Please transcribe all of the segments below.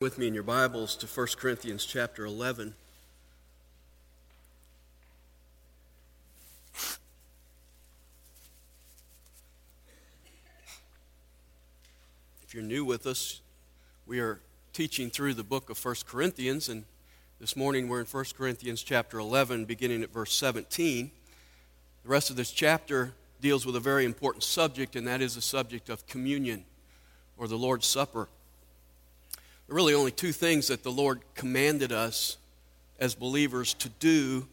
with me in your Bibles to 1 Corinthians chapter 11. If you're new with us, we are teaching through the book of 1 Corinthians, and this morning we're in 1 Corinthians chapter 11, beginning at verse 17. The rest of this chapter deals with a very important subject, and that is the subject of communion or the Lord's Supper. Really only two things that the Lord commanded us as believers to do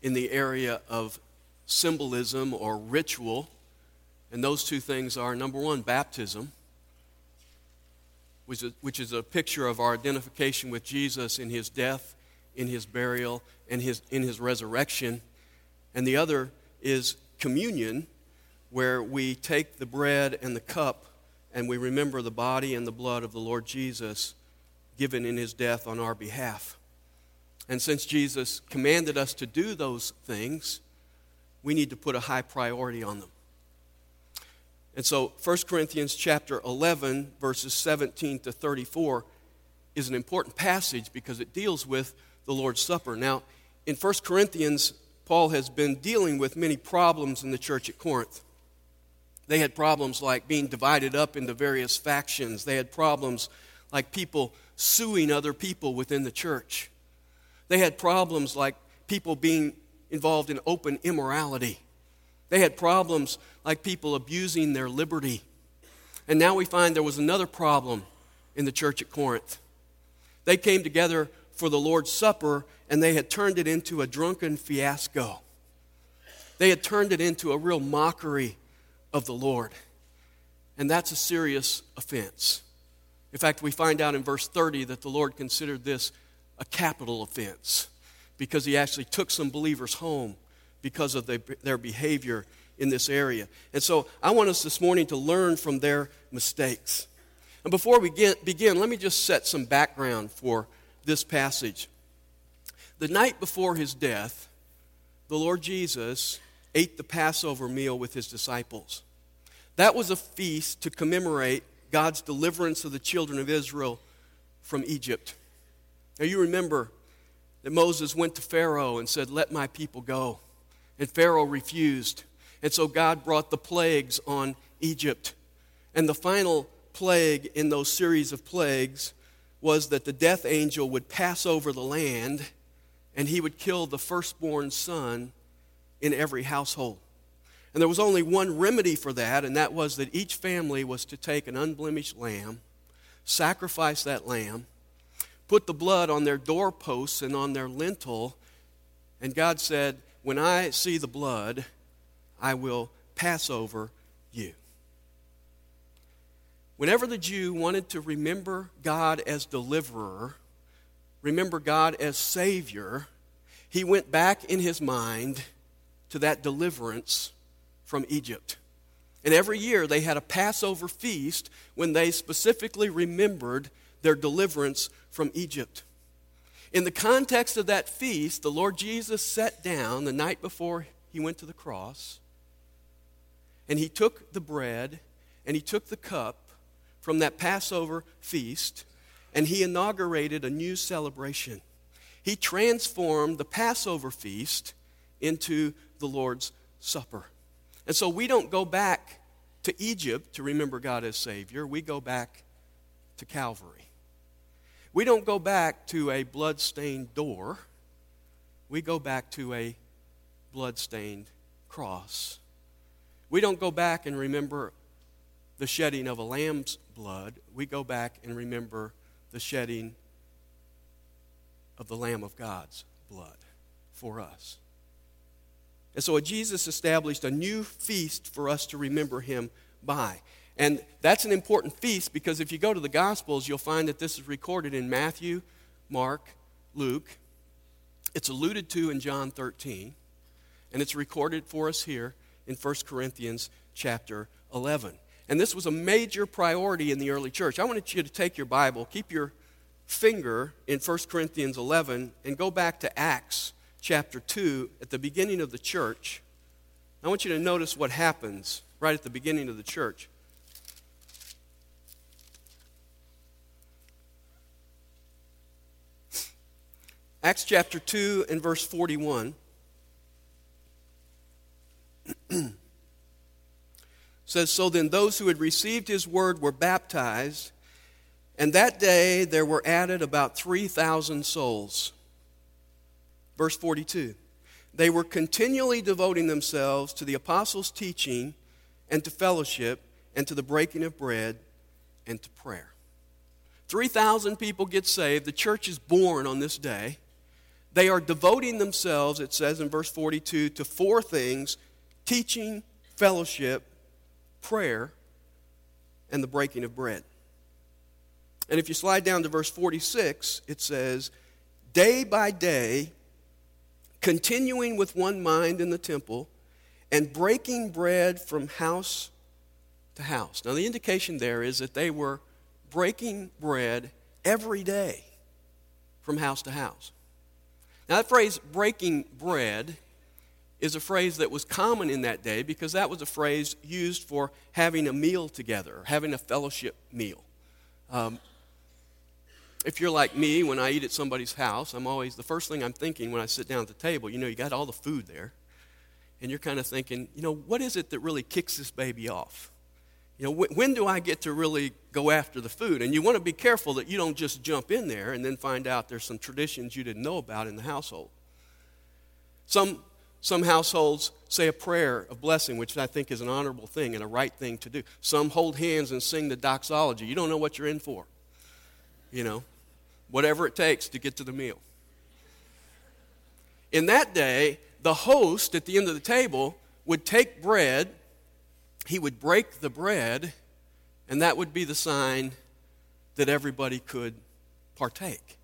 in the area of symbolism or ritual. And those two things are number one, baptism, which is, which is a picture of our identification with Jesus in his death, in his burial, and his, in his resurrection. And the other is communion, where we take the bread and the cup and we remember the body and the blood of the Lord Jesus given in his death on our behalf. And since Jesus commanded us to do those things, we need to put a high priority on them. And so 1 Corinthians chapter 11 verses 17 to 34 is an important passage because it deals with the Lord's Supper. Now, in 1 Corinthians, Paul has been dealing with many problems in the church at Corinth. They had problems like being divided up into various factions. They had problems like people suing other people within the church. They had problems like people being involved in open immorality. They had problems like people abusing their liberty. And now we find there was another problem in the church at Corinth. They came together for the Lord's Supper and they had turned it into a drunken fiasco. They had turned it into a real mockery of the Lord. And that's a serious offense. In fact, we find out in verse 30 that the Lord considered this a capital offense because he actually took some believers home because of the, their behavior in this area. And so I want us this morning to learn from their mistakes. And before we get, begin, let me just set some background for this passage. The night before his death, the Lord Jesus ate the Passover meal with his disciples. That was a feast to commemorate God's deliverance of the children of Israel from Egypt. Now, you remember that Moses went to Pharaoh and said, Let my people go. And Pharaoh refused. And so God brought the plagues on Egypt. And the final plague in those series of plagues was that the death angel would pass over the land and he would kill the firstborn son in every household. And there was only one remedy for that, and that was that each family was to take an unblemished lamb, sacrifice that lamb, put the blood on their doorposts and on their lintel, and God said, When I see the blood, I will pass over you. Whenever the Jew wanted to remember God as deliverer, remember God as Savior, he went back in his mind to that deliverance from Egypt. And every year they had a Passover feast when they specifically remembered their deliverance from Egypt. In the context of that feast, the Lord Jesus sat down the night before he went to the cross, and he took the bread and he took the cup from that Passover feast, and he inaugurated a new celebration. He transformed the Passover feast into the Lord's Supper. And so we don't go back to Egypt to remember God as Savior. We go back to Calvary. We don't go back to a blood-stained door. We go back to a blood-stained cross. We don't go back and remember the shedding of a lamb's blood. We go back and remember the shedding of the Lamb of God's blood for us. And so Jesus established a new feast for us to remember him by. And that's an important feast because if you go to the Gospels, you'll find that this is recorded in Matthew, Mark, Luke. It's alluded to in John 13, and it's recorded for us here in 1 Corinthians chapter 11. And this was a major priority in the early church. I want you to take your Bible, keep your finger in 1 Corinthians 11, and go back to Acts chapter 2, at the beginning of the church, I want you to notice what happens right at the beginning of the church. Acts chapter 2 and verse 41 says, So then those who had received his word were baptized, and that day there were added about 3,000 souls. Verse 42 They were continually devoting themselves to the apostles' teaching and to fellowship and to the breaking of bread and to prayer. 3,000 people get saved. The church is born on this day. They are devoting themselves, it says in verse 42, to four things teaching, fellowship, prayer, and the breaking of bread. And if you slide down to verse 46, it says, Day by day, continuing with one mind in the temple, and breaking bread from house to house. Now, the indication there is that they were breaking bread every day from house to house. Now, that phrase, breaking bread, is a phrase that was common in that day because that was a phrase used for having a meal together, having a fellowship meal. Um, if you're like me, when I eat at somebody's house, I'm always, the first thing I'm thinking when I sit down at the table, you know, you got all the food there, and you're kind of thinking, you know, what is it that really kicks this baby off? You know, wh- when do I get to really go after the food? And you want to be careful that you don't just jump in there and then find out there's some traditions you didn't know about in the household. Some, some households say a prayer of blessing, which I think is an honorable thing and a right thing to do. Some hold hands and sing the doxology. You don't know what you're in for. You know, whatever it takes to get to the meal. In that day, the host at the end of the table would take bread he would break the bread, and that would be the sign that everybody could partake.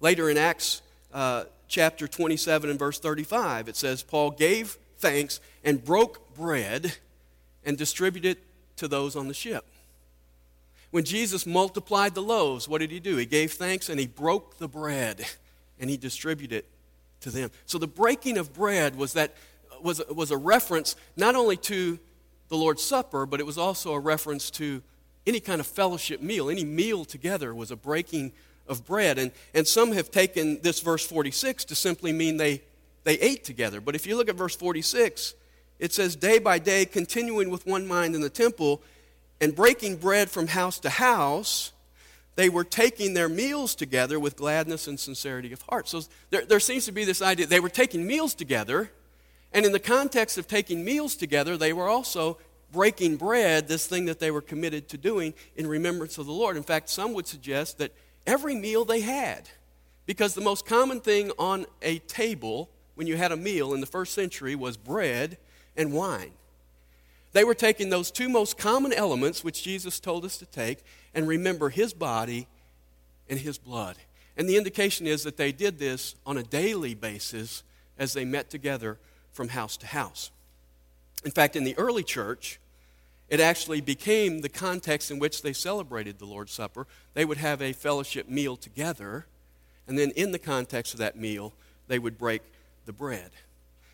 Later in Acts uh, chapter 27 and verse 35, it says, Paul gave thanks and broke bread and distributed it to those on the ship. When Jesus multiplied the loaves, what did he do? He gave thanks and he broke the bread and he distributed it to them. So the breaking of bread was that was, was a reference not only to the Lord's Supper, but it was also a reference to any kind of fellowship meal. Any meal together was a breaking of bread. And, and some have taken this verse 46 to simply mean they, they ate together. But if you look at verse 46, it says, Day by day, continuing with one mind in the temple and breaking bread from house to house, they were taking their meals together with gladness and sincerity of heart. So there, there seems to be this idea they were taking meals together and in the context of taking meals together, they were also breaking bread, this thing that they were committed to doing in remembrance of the Lord. In fact, some would suggest that every meal they had, because the most common thing on a table when you had a meal in the first century was bread and wine. They were taking those two most common elements, which Jesus told us to take, and remember his body and his blood. And the indication is that they did this on a daily basis as they met together from house to house. In fact, in the early church, it actually became the context in which they celebrated the Lord's Supper. They would have a fellowship meal together, and then in the context of that meal, they would break the bread.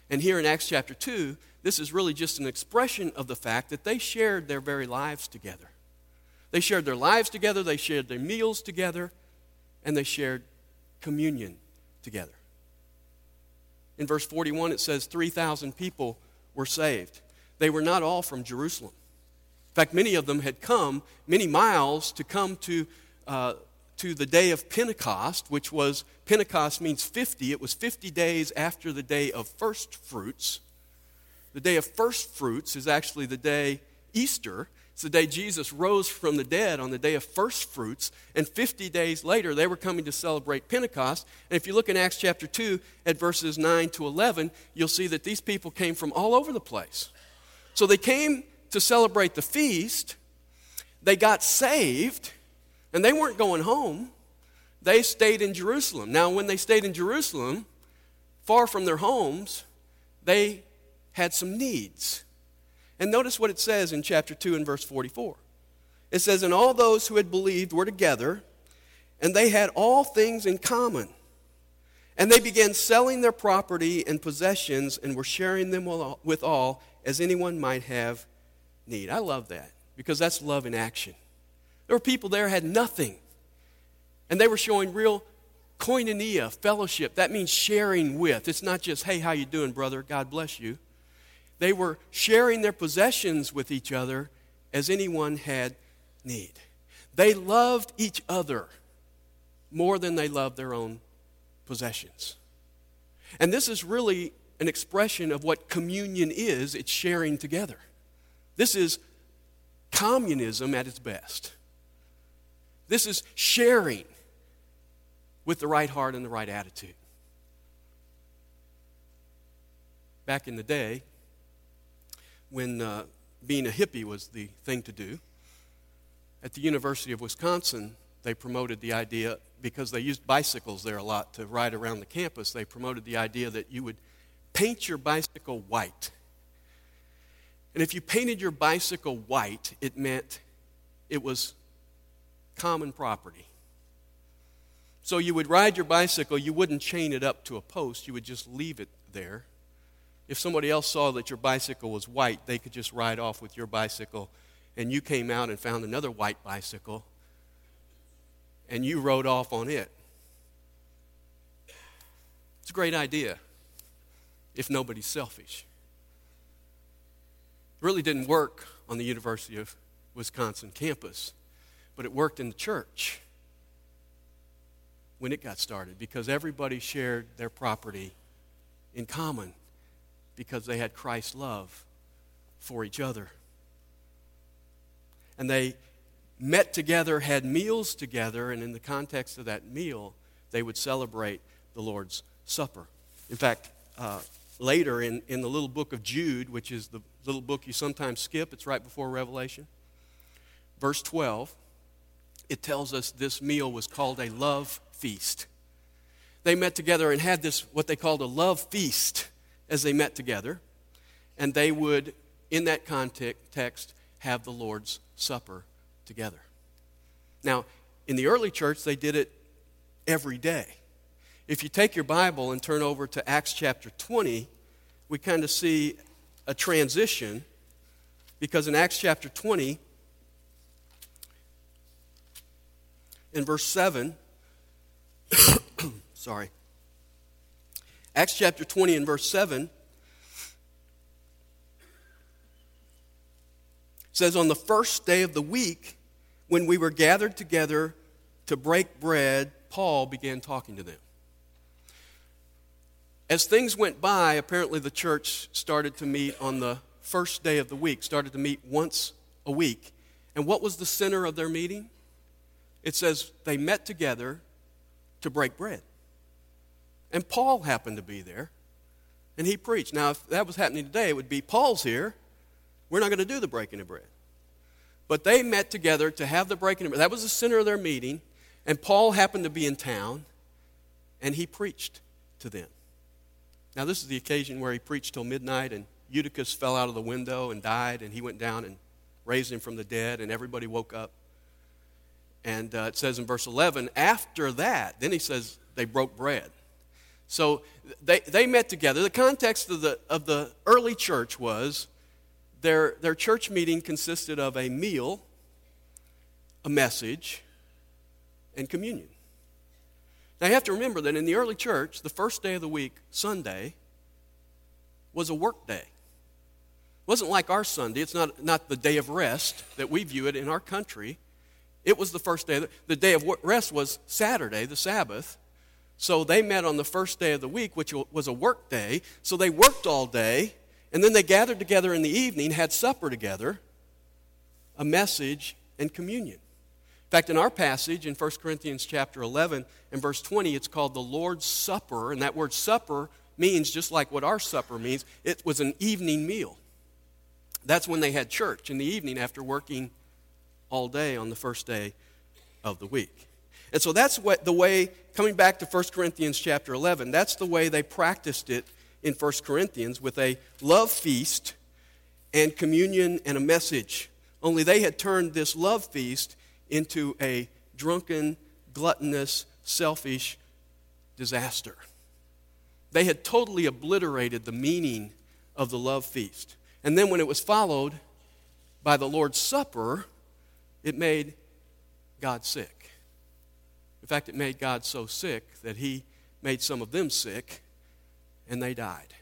And here in Acts chapter 2, this is really just an expression of the fact that they shared their very lives together. They shared their lives together, they shared their meals together, and they shared communion together. In verse 41, it says 3,000 people were saved. They were not all from Jerusalem. In fact, many of them had come many miles to come to, uh, to the day of Pentecost, which was, Pentecost means 50. It was 50 days after the day of first fruits. The day of first fruits is actually the day Easter, it's the day Jesus rose from the dead on the day of first fruits. And 50 days later, they were coming to celebrate Pentecost. And if you look in Acts chapter 2 at verses 9 to 11, you'll see that these people came from all over the place. So they came to celebrate the feast, they got saved, and they weren't going home. They stayed in Jerusalem. Now, when they stayed in Jerusalem, far from their homes, they had some needs. And notice what it says in chapter 2 and verse 44. It says, And all those who had believed were together, and they had all things in common. And they began selling their property and possessions and were sharing them with all as anyone might have need. I love that because that's love in action. There were people there had nothing, and they were showing real koinonia, fellowship. That means sharing with. It's not just, hey, how you doing, brother? God bless you. They were sharing their possessions with each other as anyone had need. They loved each other more than they loved their own possessions. And this is really an expression of what communion is it's sharing together. This is communism at its best. This is sharing with the right heart and the right attitude. Back in the day, when uh, being a hippie was the thing to do, at the University of Wisconsin, they promoted the idea, because they used bicycles there a lot to ride around the campus, they promoted the idea that you would paint your bicycle white. And if you painted your bicycle white, it meant it was common property. So you would ride your bicycle, you wouldn't chain it up to a post, you would just leave it there. If somebody else saw that your bicycle was white, they could just ride off with your bicycle, and you came out and found another white bicycle, and you rode off on it. It's a great idea if nobody's selfish. It really didn't work on the University of Wisconsin campus, but it worked in the church when it got started because everybody shared their property in common because they had Christ's love for each other. And they met together, had meals together, and in the context of that meal, they would celebrate the Lord's Supper. In fact, uh, later in, in the little book of Jude, which is the little book you sometimes skip, it's right before Revelation, verse 12, it tells us this meal was called a love feast. They met together and had this, what they called a love feast as they met together. And they would, in that context, have the Lord's Supper together. Now, in the early church, they did it every day. If you take your Bible and turn over to Acts chapter 20, we kind of see a transition because in Acts chapter 20, in verse 7, sorry, Acts chapter 20 and verse 7 says, On the first day of the week, when we were gathered together to break bread, Paul began talking to them. As things went by, apparently the church started to meet on the first day of the week, started to meet once a week. And what was the center of their meeting? It says they met together to break bread. And Paul happened to be there, and he preached. Now, if that was happening today, it would be Paul's here. We're not going to do the breaking of bread. But they met together to have the breaking of bread. That was the center of their meeting, and Paul happened to be in town, and he preached to them. Now, this is the occasion where he preached till midnight, and Eutychus fell out of the window and died, and he went down and raised him from the dead, and everybody woke up. And uh, it says in verse 11, after that, then he says they broke bread. So they, they met together. The context of the, of the early church was their, their church meeting consisted of a meal, a message, and communion. Now you have to remember that in the early church, the first day of the week, Sunday, was a work day. It wasn't like our Sunday. It's not, not the day of rest that we view it in our country. It was the first day. The day of rest was Saturday, the Sabbath. So they met on the first day of the week, which was a work day. So they worked all day, and then they gathered together in the evening, had supper together, a message, and communion. In fact, in our passage in 1 Corinthians chapter 11 and verse 20, it's called the Lord's Supper, and that word supper means just like what our supper means, it was an evening meal. That's when they had church in the evening after working all day on the first day of the week. And so that's what the way, coming back to 1 Corinthians chapter 11, that's the way they practiced it in 1 Corinthians with a love feast and communion and a message. Only they had turned this love feast into a drunken, gluttonous, selfish disaster. They had totally obliterated the meaning of the love feast. And then when it was followed by the Lord's Supper, it made God sick. In fact, it made God so sick that he made some of them sick and they died.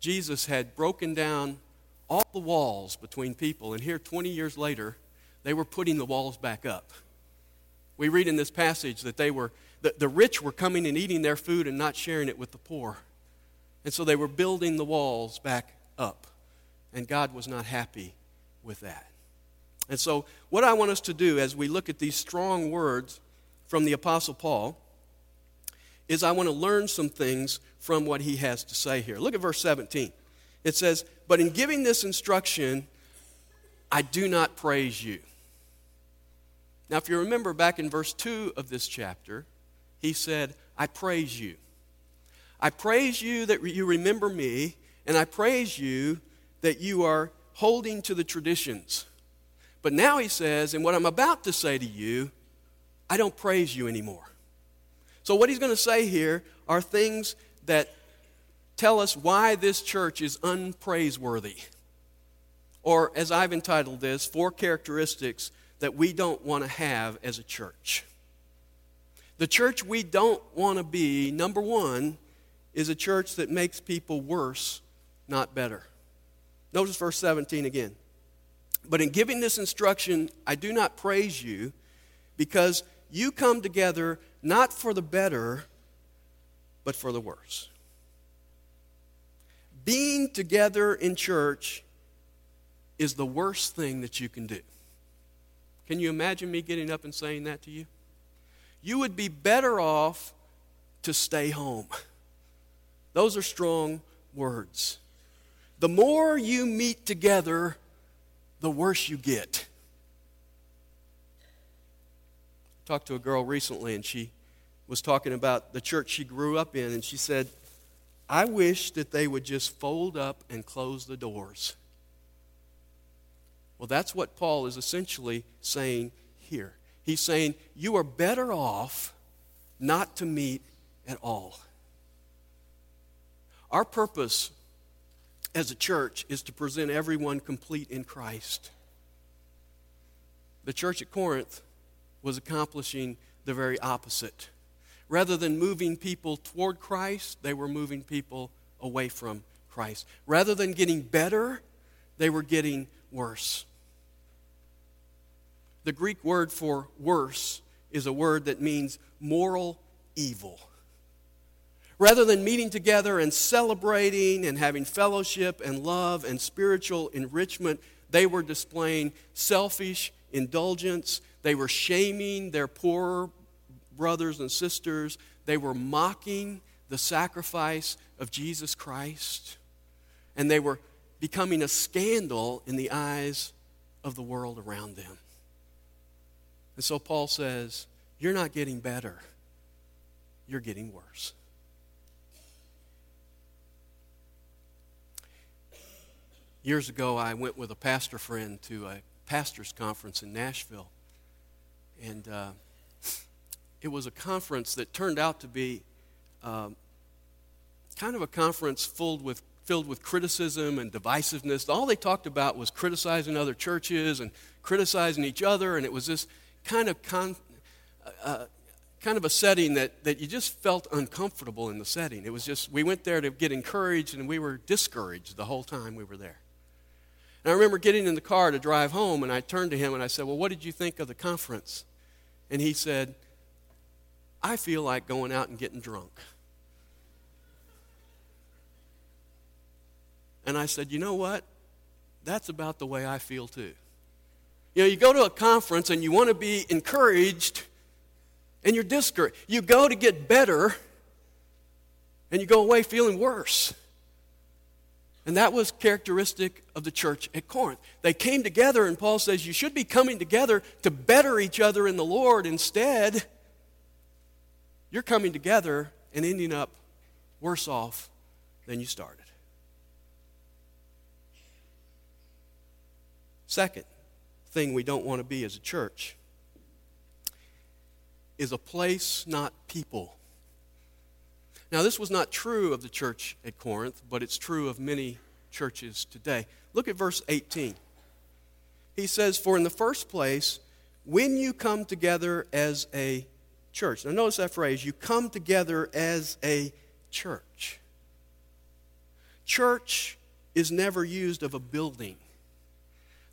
Jesus had broken down all the walls between people, and here, 20 years later, they were putting the walls back up. We read in this passage that they were, the, the rich were coming and eating their food and not sharing it with the poor. And so they were building the walls back up. And God was not happy with that. And so, what I want us to do as we look at these strong words from the Apostle Paul is I want to learn some things from what he has to say here. Look at verse 17. It says, But in giving this instruction, I do not praise you. Now, if you remember back in verse 2 of this chapter, he said, I praise you. I praise you that you remember me, and I praise you that you are holding to the traditions. But now he says, and what I'm about to say to you, I don't praise you anymore. So, what he's going to say here are things that tell us why this church is unpraiseworthy. Or, as I've entitled this, four characteristics that we don't want to have as a church. The church we don't want to be, number one, is a church that makes people worse, not better. Notice verse 17 again. But in giving this instruction, I do not praise you because you come together not for the better, but for the worse. Being together in church is the worst thing that you can do. Can you imagine me getting up and saying that to you? You would be better off to stay home. Those are strong words. The more you meet together, the worse you get. talked to a girl recently and she was talking about the church she grew up in and she said, I wish that they would just fold up and close the doors. Well, that's what Paul is essentially saying here. He's saying, You are better off not to meet at all. Our purpose as a church is to present everyone complete in Christ. The church at Corinth was accomplishing the very opposite. Rather than moving people toward Christ, they were moving people away from Christ. Rather than getting better, they were getting worse. The Greek word for worse is a word that means moral evil. Rather than meeting together and celebrating and having fellowship and love and spiritual enrichment, they were displaying selfish indulgence. They were shaming their poor brothers and sisters. They were mocking the sacrifice of Jesus Christ. And they were becoming a scandal in the eyes of the world around them. And so Paul says, You're not getting better, you're getting worse. Years ago, I went with a pastor friend to a pastor's conference in Nashville. And uh, it was a conference that turned out to be um, kind of a conference filled with, filled with criticism and divisiveness. All they talked about was criticizing other churches and criticizing each other, and it was this kind of con, uh, kind of a setting that, that you just felt uncomfortable in the setting. It was just, we went there to get encouraged, and we were discouraged the whole time we were there. And I remember getting in the car to drive home, and I turned to him and I said, Well, what did you think of the conference? And he said, I feel like going out and getting drunk. And I said, You know what? That's about the way I feel too. You know, you go to a conference and you want to be encouraged, and you're discouraged. You go to get better, and you go away feeling worse. And that was characteristic of the church at Corinth. They came together, and Paul says, You should be coming together to better each other in the Lord. Instead, you're coming together and ending up worse off than you started. Second thing we don't want to be as a church is a place, not people. Now, this was not true of the church at Corinth, but it's true of many churches today. Look at verse 18. He says, For in the first place, when you come together as a church. Now, notice that phrase you come together as a church. Church is never used of a building.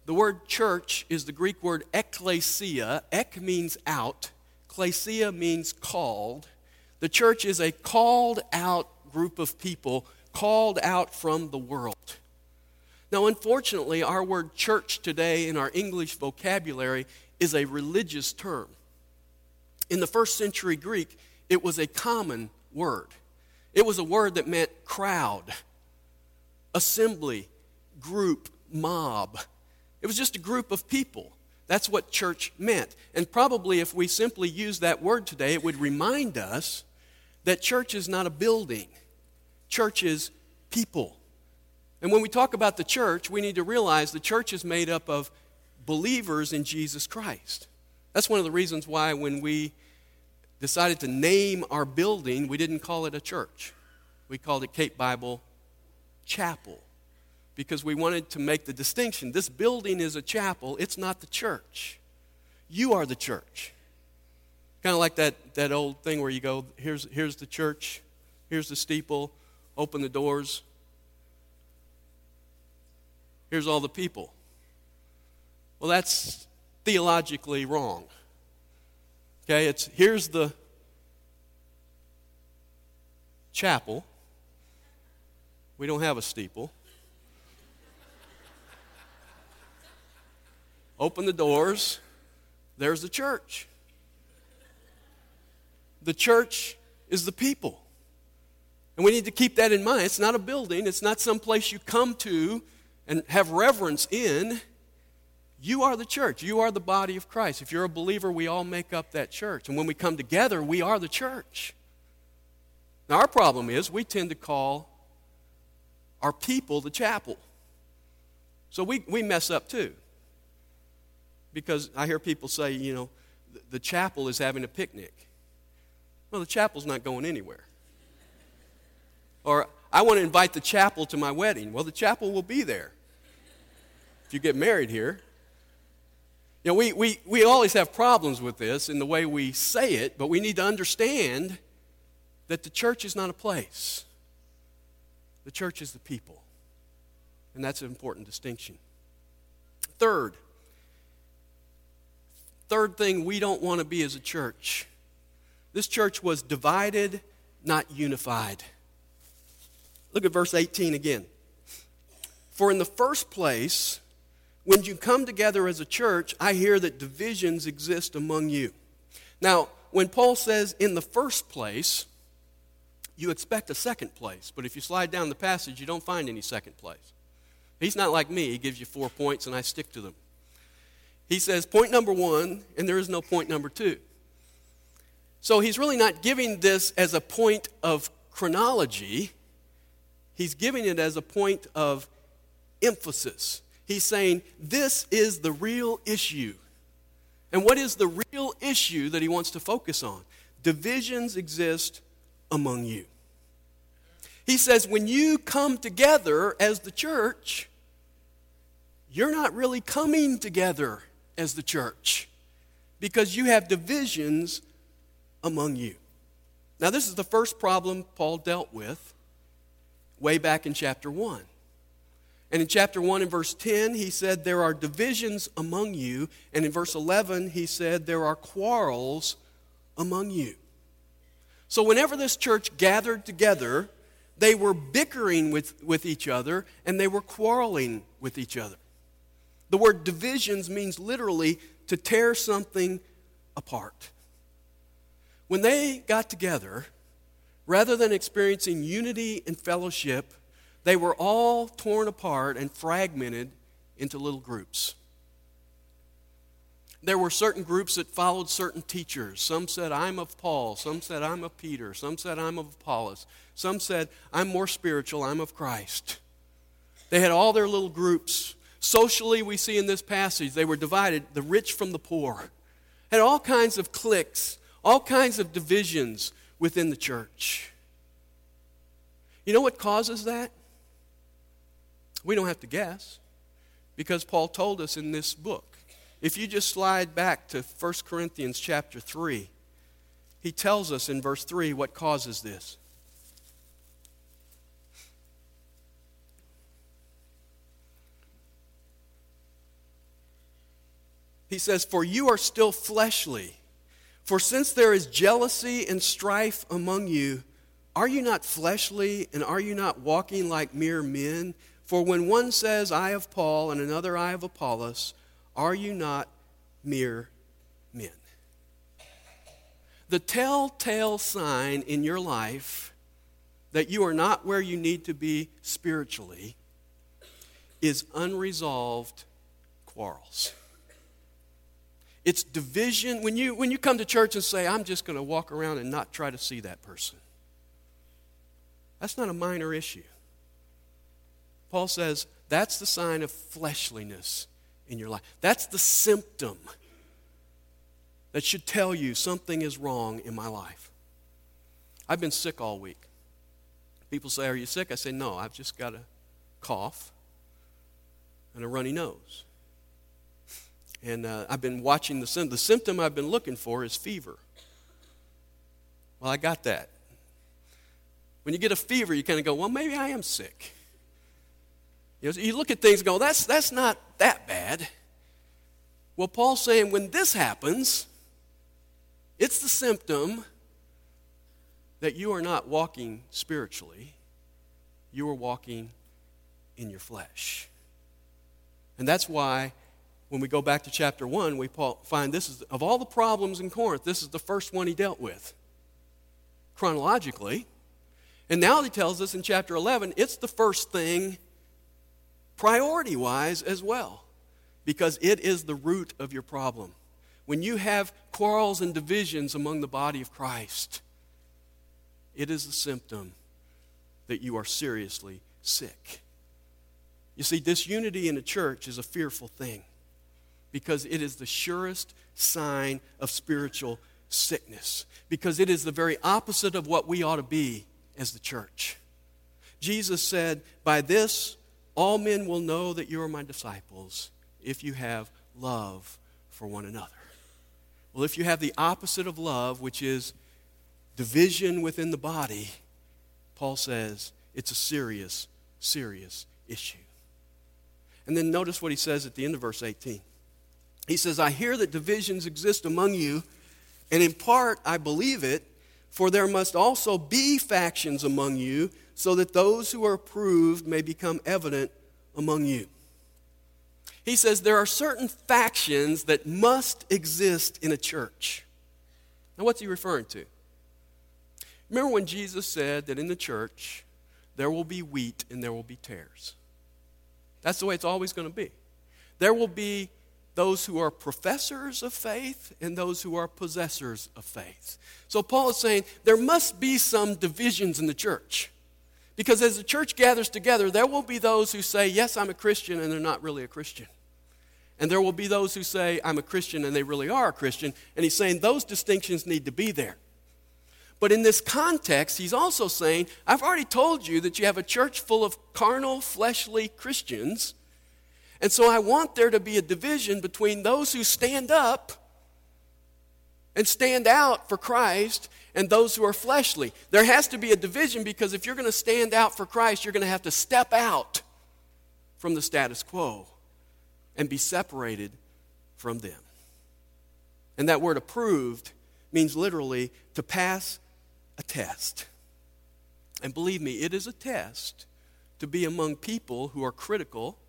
The word church is the Greek word ekklesia. Ek means out, klesia means called. The church is a called out group of people, called out from the world. Now, unfortunately, our word church today in our English vocabulary is a religious term. In the first century Greek, it was a common word. It was a word that meant crowd, assembly, group, mob. It was just a group of people. That's what church meant. And probably if we simply use that word today, it would remind us that church is not a building, church is people. And when we talk about the church, we need to realize the church is made up of believers in Jesus Christ. That's one of the reasons why when we decided to name our building, we didn't call it a church. We called it Cape Bible Chapel because we wanted to make the distinction. This building is a chapel, it's not the church. You are the church. Kind of like that, that old thing where you go, here's, here's the church, here's the steeple, open the doors, here's all the people. Well, that's theologically wrong. Okay, it's here's the chapel. We don't have a steeple. Open the doors, there's the church. The church is the people. And we need to keep that in mind. It's not a building, it's not some place you come to and have reverence in. You are the church. You are the body of Christ. If you're a believer, we all make up that church. And when we come together, we are the church. Now, our problem is we tend to call our people the chapel. So we, we mess up too. Because I hear people say, you know, the, the chapel is having a picnic. Well, the chapel's not going anywhere. Or, I want to invite the chapel to my wedding. Well, the chapel will be there if you get married here. You know, we, we, we always have problems with this in the way we say it, but we need to understand that the church is not a place. The church is the people. And that's an important distinction. Third, Third thing we don't want to be as a church this church was divided, not unified. Look at verse 18 again. For in the first place, when you come together as a church, I hear that divisions exist among you. Now, when Paul says in the first place, you expect a second place. But if you slide down the passage, you don't find any second place. He's not like me, he gives you four points and I stick to them. He says point number one, and there is no point number two. So he's really not giving this as a point of chronology, he's giving it as a point of emphasis. He's saying, This is the real issue. And what is the real issue that he wants to focus on? Divisions exist among you. He says, when you come together as the church, you're not really coming together as the church because you have divisions among you. Now, this is the first problem Paul dealt with way back in chapter 1. And in chapter 1 and verse 10, he said, There are divisions among you. And in verse 11, he said, There are quarrels among you. So, whenever this church gathered together, they were bickering with, with each other and they were quarreling with each other. The word divisions means literally to tear something apart. When they got together, rather than experiencing unity and fellowship, they were all torn apart and fragmented into little groups. There were certain groups that followed certain teachers. Some said, I'm of Paul. Some said, I'm of Peter. Some said, I'm of Apollos. Some said, I'm more spiritual. I'm of Christ. They had all their little groups Socially, we see in this passage, they were divided, the rich from the poor. Had all kinds of cliques, all kinds of divisions within the church. You know what causes that? We don't have to guess because Paul told us in this book. If you just slide back to 1 Corinthians chapter 3, he tells us in verse 3 what causes this. He says, For you are still fleshly. For since there is jealousy and strife among you, are you not fleshly and are you not walking like mere men? For when one says, I of Paul, and another, I of Apollos, are you not mere men? The telltale sign in your life that you are not where you need to be spiritually is unresolved quarrels. It's division. When you, when you come to church and say, I'm just going to walk around and not try to see that person, that's not a minor issue. Paul says that's the sign of fleshliness in your life. That's the symptom that should tell you something is wrong in my life. I've been sick all week. People say, Are you sick? I say, No, I've just got a cough and a runny nose. And uh, I've been watching the symptom. The symptom I've been looking for is fever. Well, I got that. When you get a fever, you kind of go, well, maybe I am sick. You, know, you look at things and go, that's, that's not that bad. Well, Paul's saying when this happens, it's the symptom that you are not walking spiritually, you are walking in your flesh. And that's why when we go back to chapter 1, we find this is, of all the problems in Corinth, this is the first one he dealt with chronologically. And now he tells us in chapter 11, it's the first thing priority wise as well, because it is the root of your problem. When you have quarrels and divisions among the body of Christ, it is a symptom that you are seriously sick. You see, disunity in a church is a fearful thing because it is the surest sign of spiritual sickness, because it is the very opposite of what we ought to be as the church. Jesus said, By this all men will know that you are my disciples if you have love for one another. Well, if you have the opposite of love, which is division within the body, Paul says it's a serious, serious issue. And then notice what he says at the end of verse 18. He says, I hear that divisions exist among you, and in part I believe it, for there must also be factions among you, so that those who are approved may become evident among you. He says there are certain factions that must exist in a church. Now, what's he referring to? Remember when Jesus said that in the church there will be wheat and there will be tares? That's the way it's always going to be. There will be those who are professors of faith and those who are possessors of faith. So Paul is saying there must be some divisions in the church. Because as the church gathers together, there will be those who say, Yes, I'm a Christian, and they're not really a Christian. And there will be those who say, I'm a Christian, and they really are a Christian. And he's saying those distinctions need to be there. But in this context, he's also saying, I've already told you that you have a church full of carnal, fleshly Christians and so I want there to be a division between those who stand up and stand out for Christ and those who are fleshly. There has to be a division because if you're going to stand out for Christ, you're going to have to step out from the status quo and be separated from them. And that word approved means literally to pass a test. And believe me, it is a test to be among people who are critical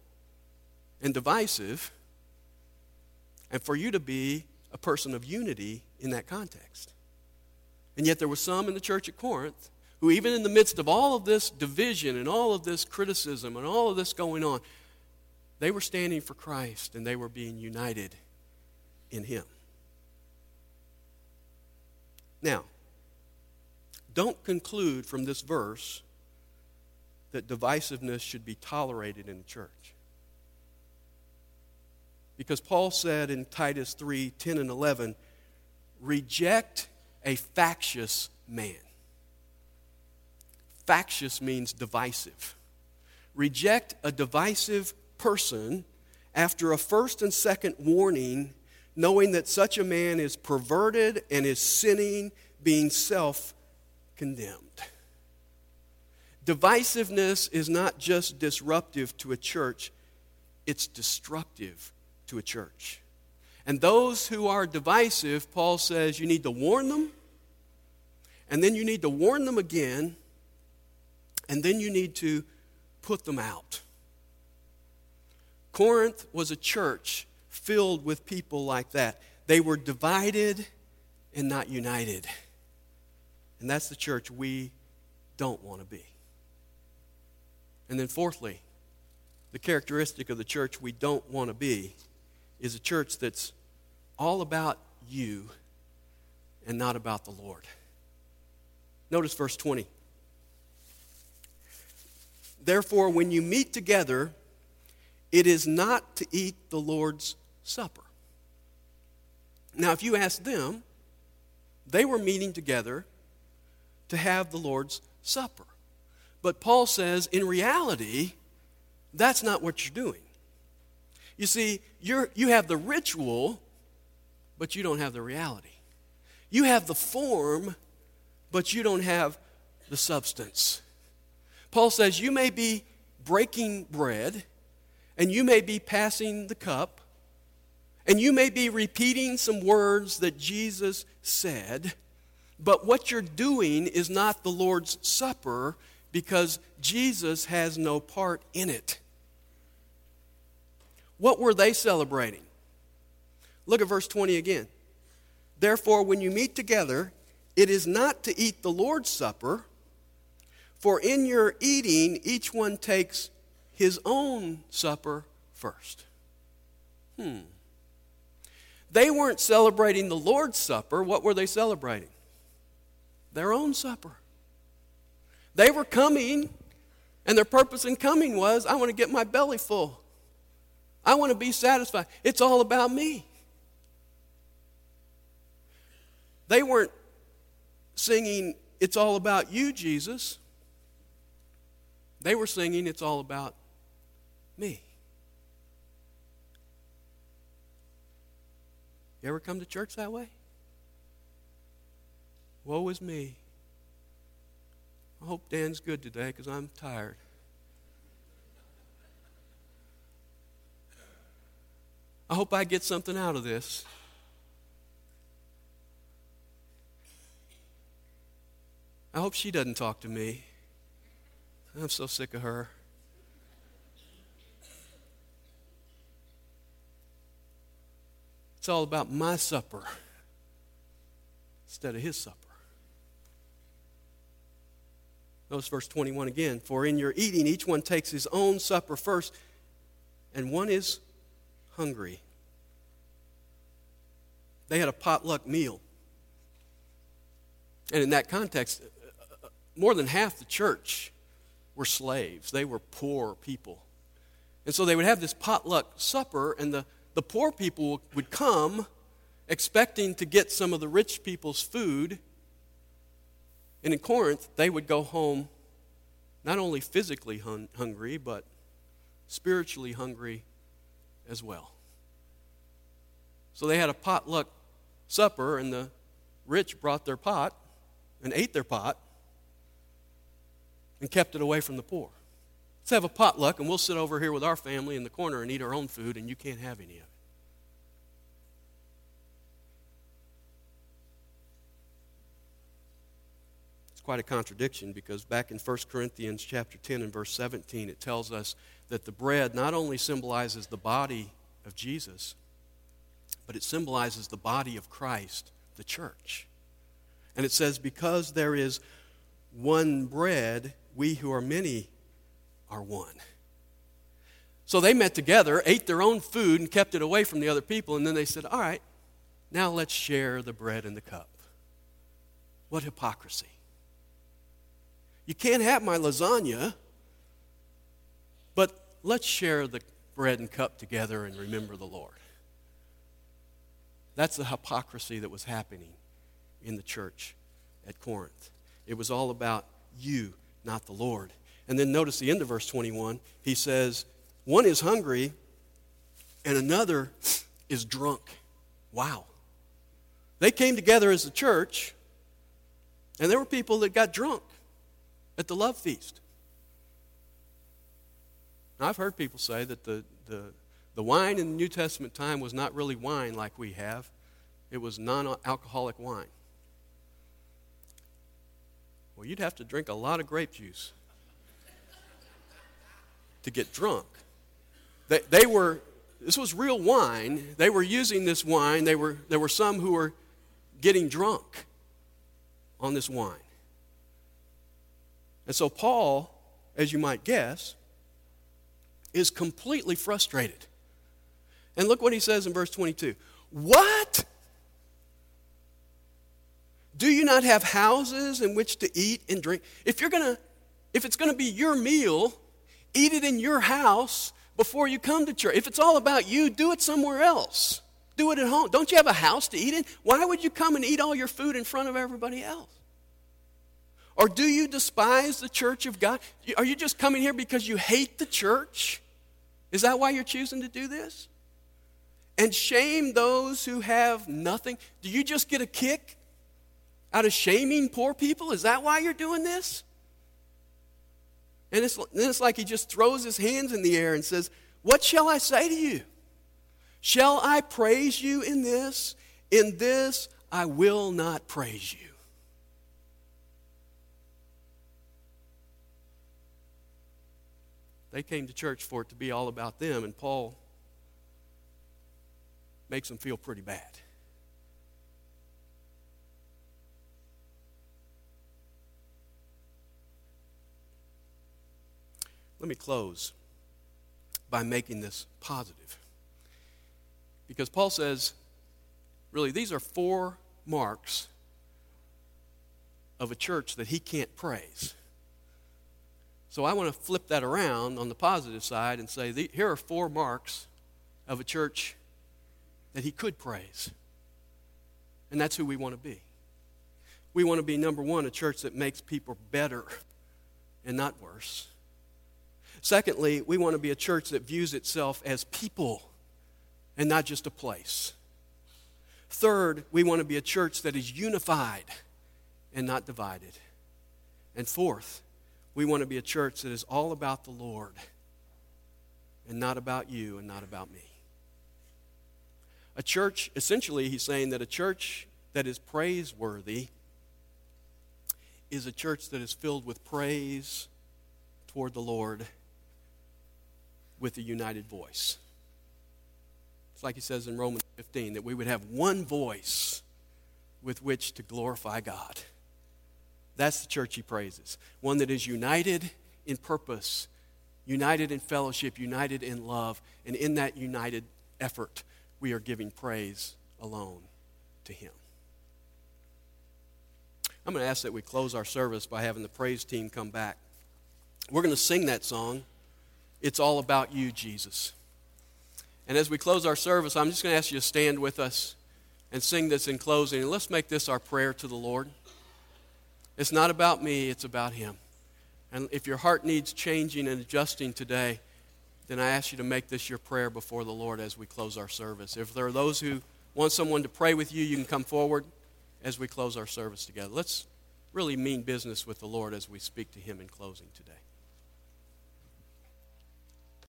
and divisive, and for you to be a person of unity in that context. And yet, there were some in the church at Corinth who, even in the midst of all of this division and all of this criticism and all of this going on, they were standing for Christ and they were being united in Him. Now, don't conclude from this verse that divisiveness should be tolerated in the church. Because Paul said in Titus 3 10 and 11, reject a factious man. Factious means divisive. Reject a divisive person after a first and second warning, knowing that such a man is perverted and is sinning, being self condemned. Divisiveness is not just disruptive to a church, it's destructive to a church. And those who are divisive, Paul says you need to warn them, and then you need to warn them again, and then you need to put them out. Corinth was a church filled with people like that. They were divided and not united. And that's the church we don't want to be. And then, fourthly, the characteristic of the church we don't want to be is a church that's all about you and not about the Lord. Notice verse 20. Therefore, when you meet together, it is not to eat the Lord's Supper. Now, if you ask them, they were meeting together to have the Lord's Supper. But Paul says, in reality, that's not what you're doing. You see, you're, you have the ritual, but you don't have the reality. You have the form, but you don't have the substance. Paul says, You may be breaking bread, and you may be passing the cup, and you may be repeating some words that Jesus said, but what you're doing is not the Lord's Supper because Jesus has no part in it. What were they celebrating? Look at verse 20 again. Therefore, when you meet together, it is not to eat the Lord's Supper, for in your eating, each one takes his own supper first. Hmm. They weren't celebrating the Lord's Supper. What were they celebrating? Their own supper. They were coming, and their purpose in coming was I want to get my belly full. I want to be satisfied. It's all about me. They weren't singing, It's all about you, Jesus. They were singing, It's all about me. You ever come to church that way? Woe is me. I hope Dan's good today because I'm tired. I hope I get something out of this. I hope she doesn't talk to me. I'm so sick of her. It's all about my supper instead of his supper. Notice verse 21 again. For in your eating, each one takes his own supper first, and one is hungry. They had a potluck meal. And in that context, more than half the church were slaves. They were poor people. And so they would have this potluck supper, and the, the poor people would come expecting to get some of the rich people's food. And in Corinth, they would go home not only physically hun- hungry, but spiritually hungry as well. So they had a potluck supper, and the rich brought their pot and ate their pot and kept it away from the poor. Let's have a potluck, and we'll sit over here with our family in the corner and eat our own food, and you can't have any of it. It's quite a contradiction because back in 1 Corinthians chapter 10 and verse 17 it tells us that the bread not only symbolizes the body of Jesus but it symbolizes the body of Christ, the church. And it says because there is one bread, we who are many are one. So they met together, ate their own food, and kept it away from the other people. And then they said, All right, now let's share the bread and the cup. What hypocrisy. You can't have my lasagna, but let's share the bread and cup together and remember the Lord. That's the hypocrisy that was happening in the church at Corinth. It was all about you, not the Lord. And then notice the end of verse 21. He says, One is hungry and another is drunk. Wow. They came together as a church, and there were people that got drunk at the love feast. Now, I've heard people say that the, the, the wine in the New Testament time was not really wine like we have, it was non alcoholic wine. Well, you'd have to drink a lot of grape juice to get drunk. They, they were, this was real wine. They were using this wine. They were, there were some who were getting drunk on this wine. And so, Paul, as you might guess, is completely frustrated. And look what he says in verse 22 What? Do you not have houses in which to eat and drink? If you're to if it's to be your meal, eat it in your house before you come to church. If it's all about you, do it somewhere else. Do it at home. Don't you have a house to eat in? Why would you come and eat all your food in front of everybody else? Or do you despise the church of God? Are you just coming here because you hate the church? Is that why you're choosing to do this? And shame those who have nothing? Do you just get a kick out of shaming poor people? Is that why you're doing this? And it's, then it's like he just throws his hands in the air and says, What shall I say to you? Shall I praise you in this? In this I will not praise you. They came to church for it to be all about them, and Paul makes them feel pretty bad. Let me close by making this positive. Because Paul says, really, these are four marks of a church that he can't praise. So I want to flip that around on the positive side and say, here are four marks of a church that he could praise. And that's who we want to be. We want to be, number one, a church that makes people better and not worse. Secondly, we want to be a church that views itself as people and not just a place. Third, we want to be a church that is unified and not divided. And fourth, we want to be a church that is all about the Lord and not about you and not about me. A church, essentially, he's saying that a church that is praiseworthy is a church that is filled with praise toward the Lord with a united voice. It's like he says in Romans 15 that we would have one voice with which to glorify God. That's the church he praises. One that is united in purpose, united in fellowship, united in love, and in that united effort, we are giving praise alone to him. I'm going to ask that we close our service by having the praise team come back. We're going to sing that song. It's all about you, Jesus. And as we close our service, I'm just going to ask you to stand with us and sing this in closing. And let's make this our prayer to the Lord. It's not about me, it's about Him. And if your heart needs changing and adjusting today, then I ask you to make this your prayer before the Lord as we close our service. If there are those who want someone to pray with you, you can come forward as we close our service together. Let's really mean business with the Lord as we speak to Him in closing today.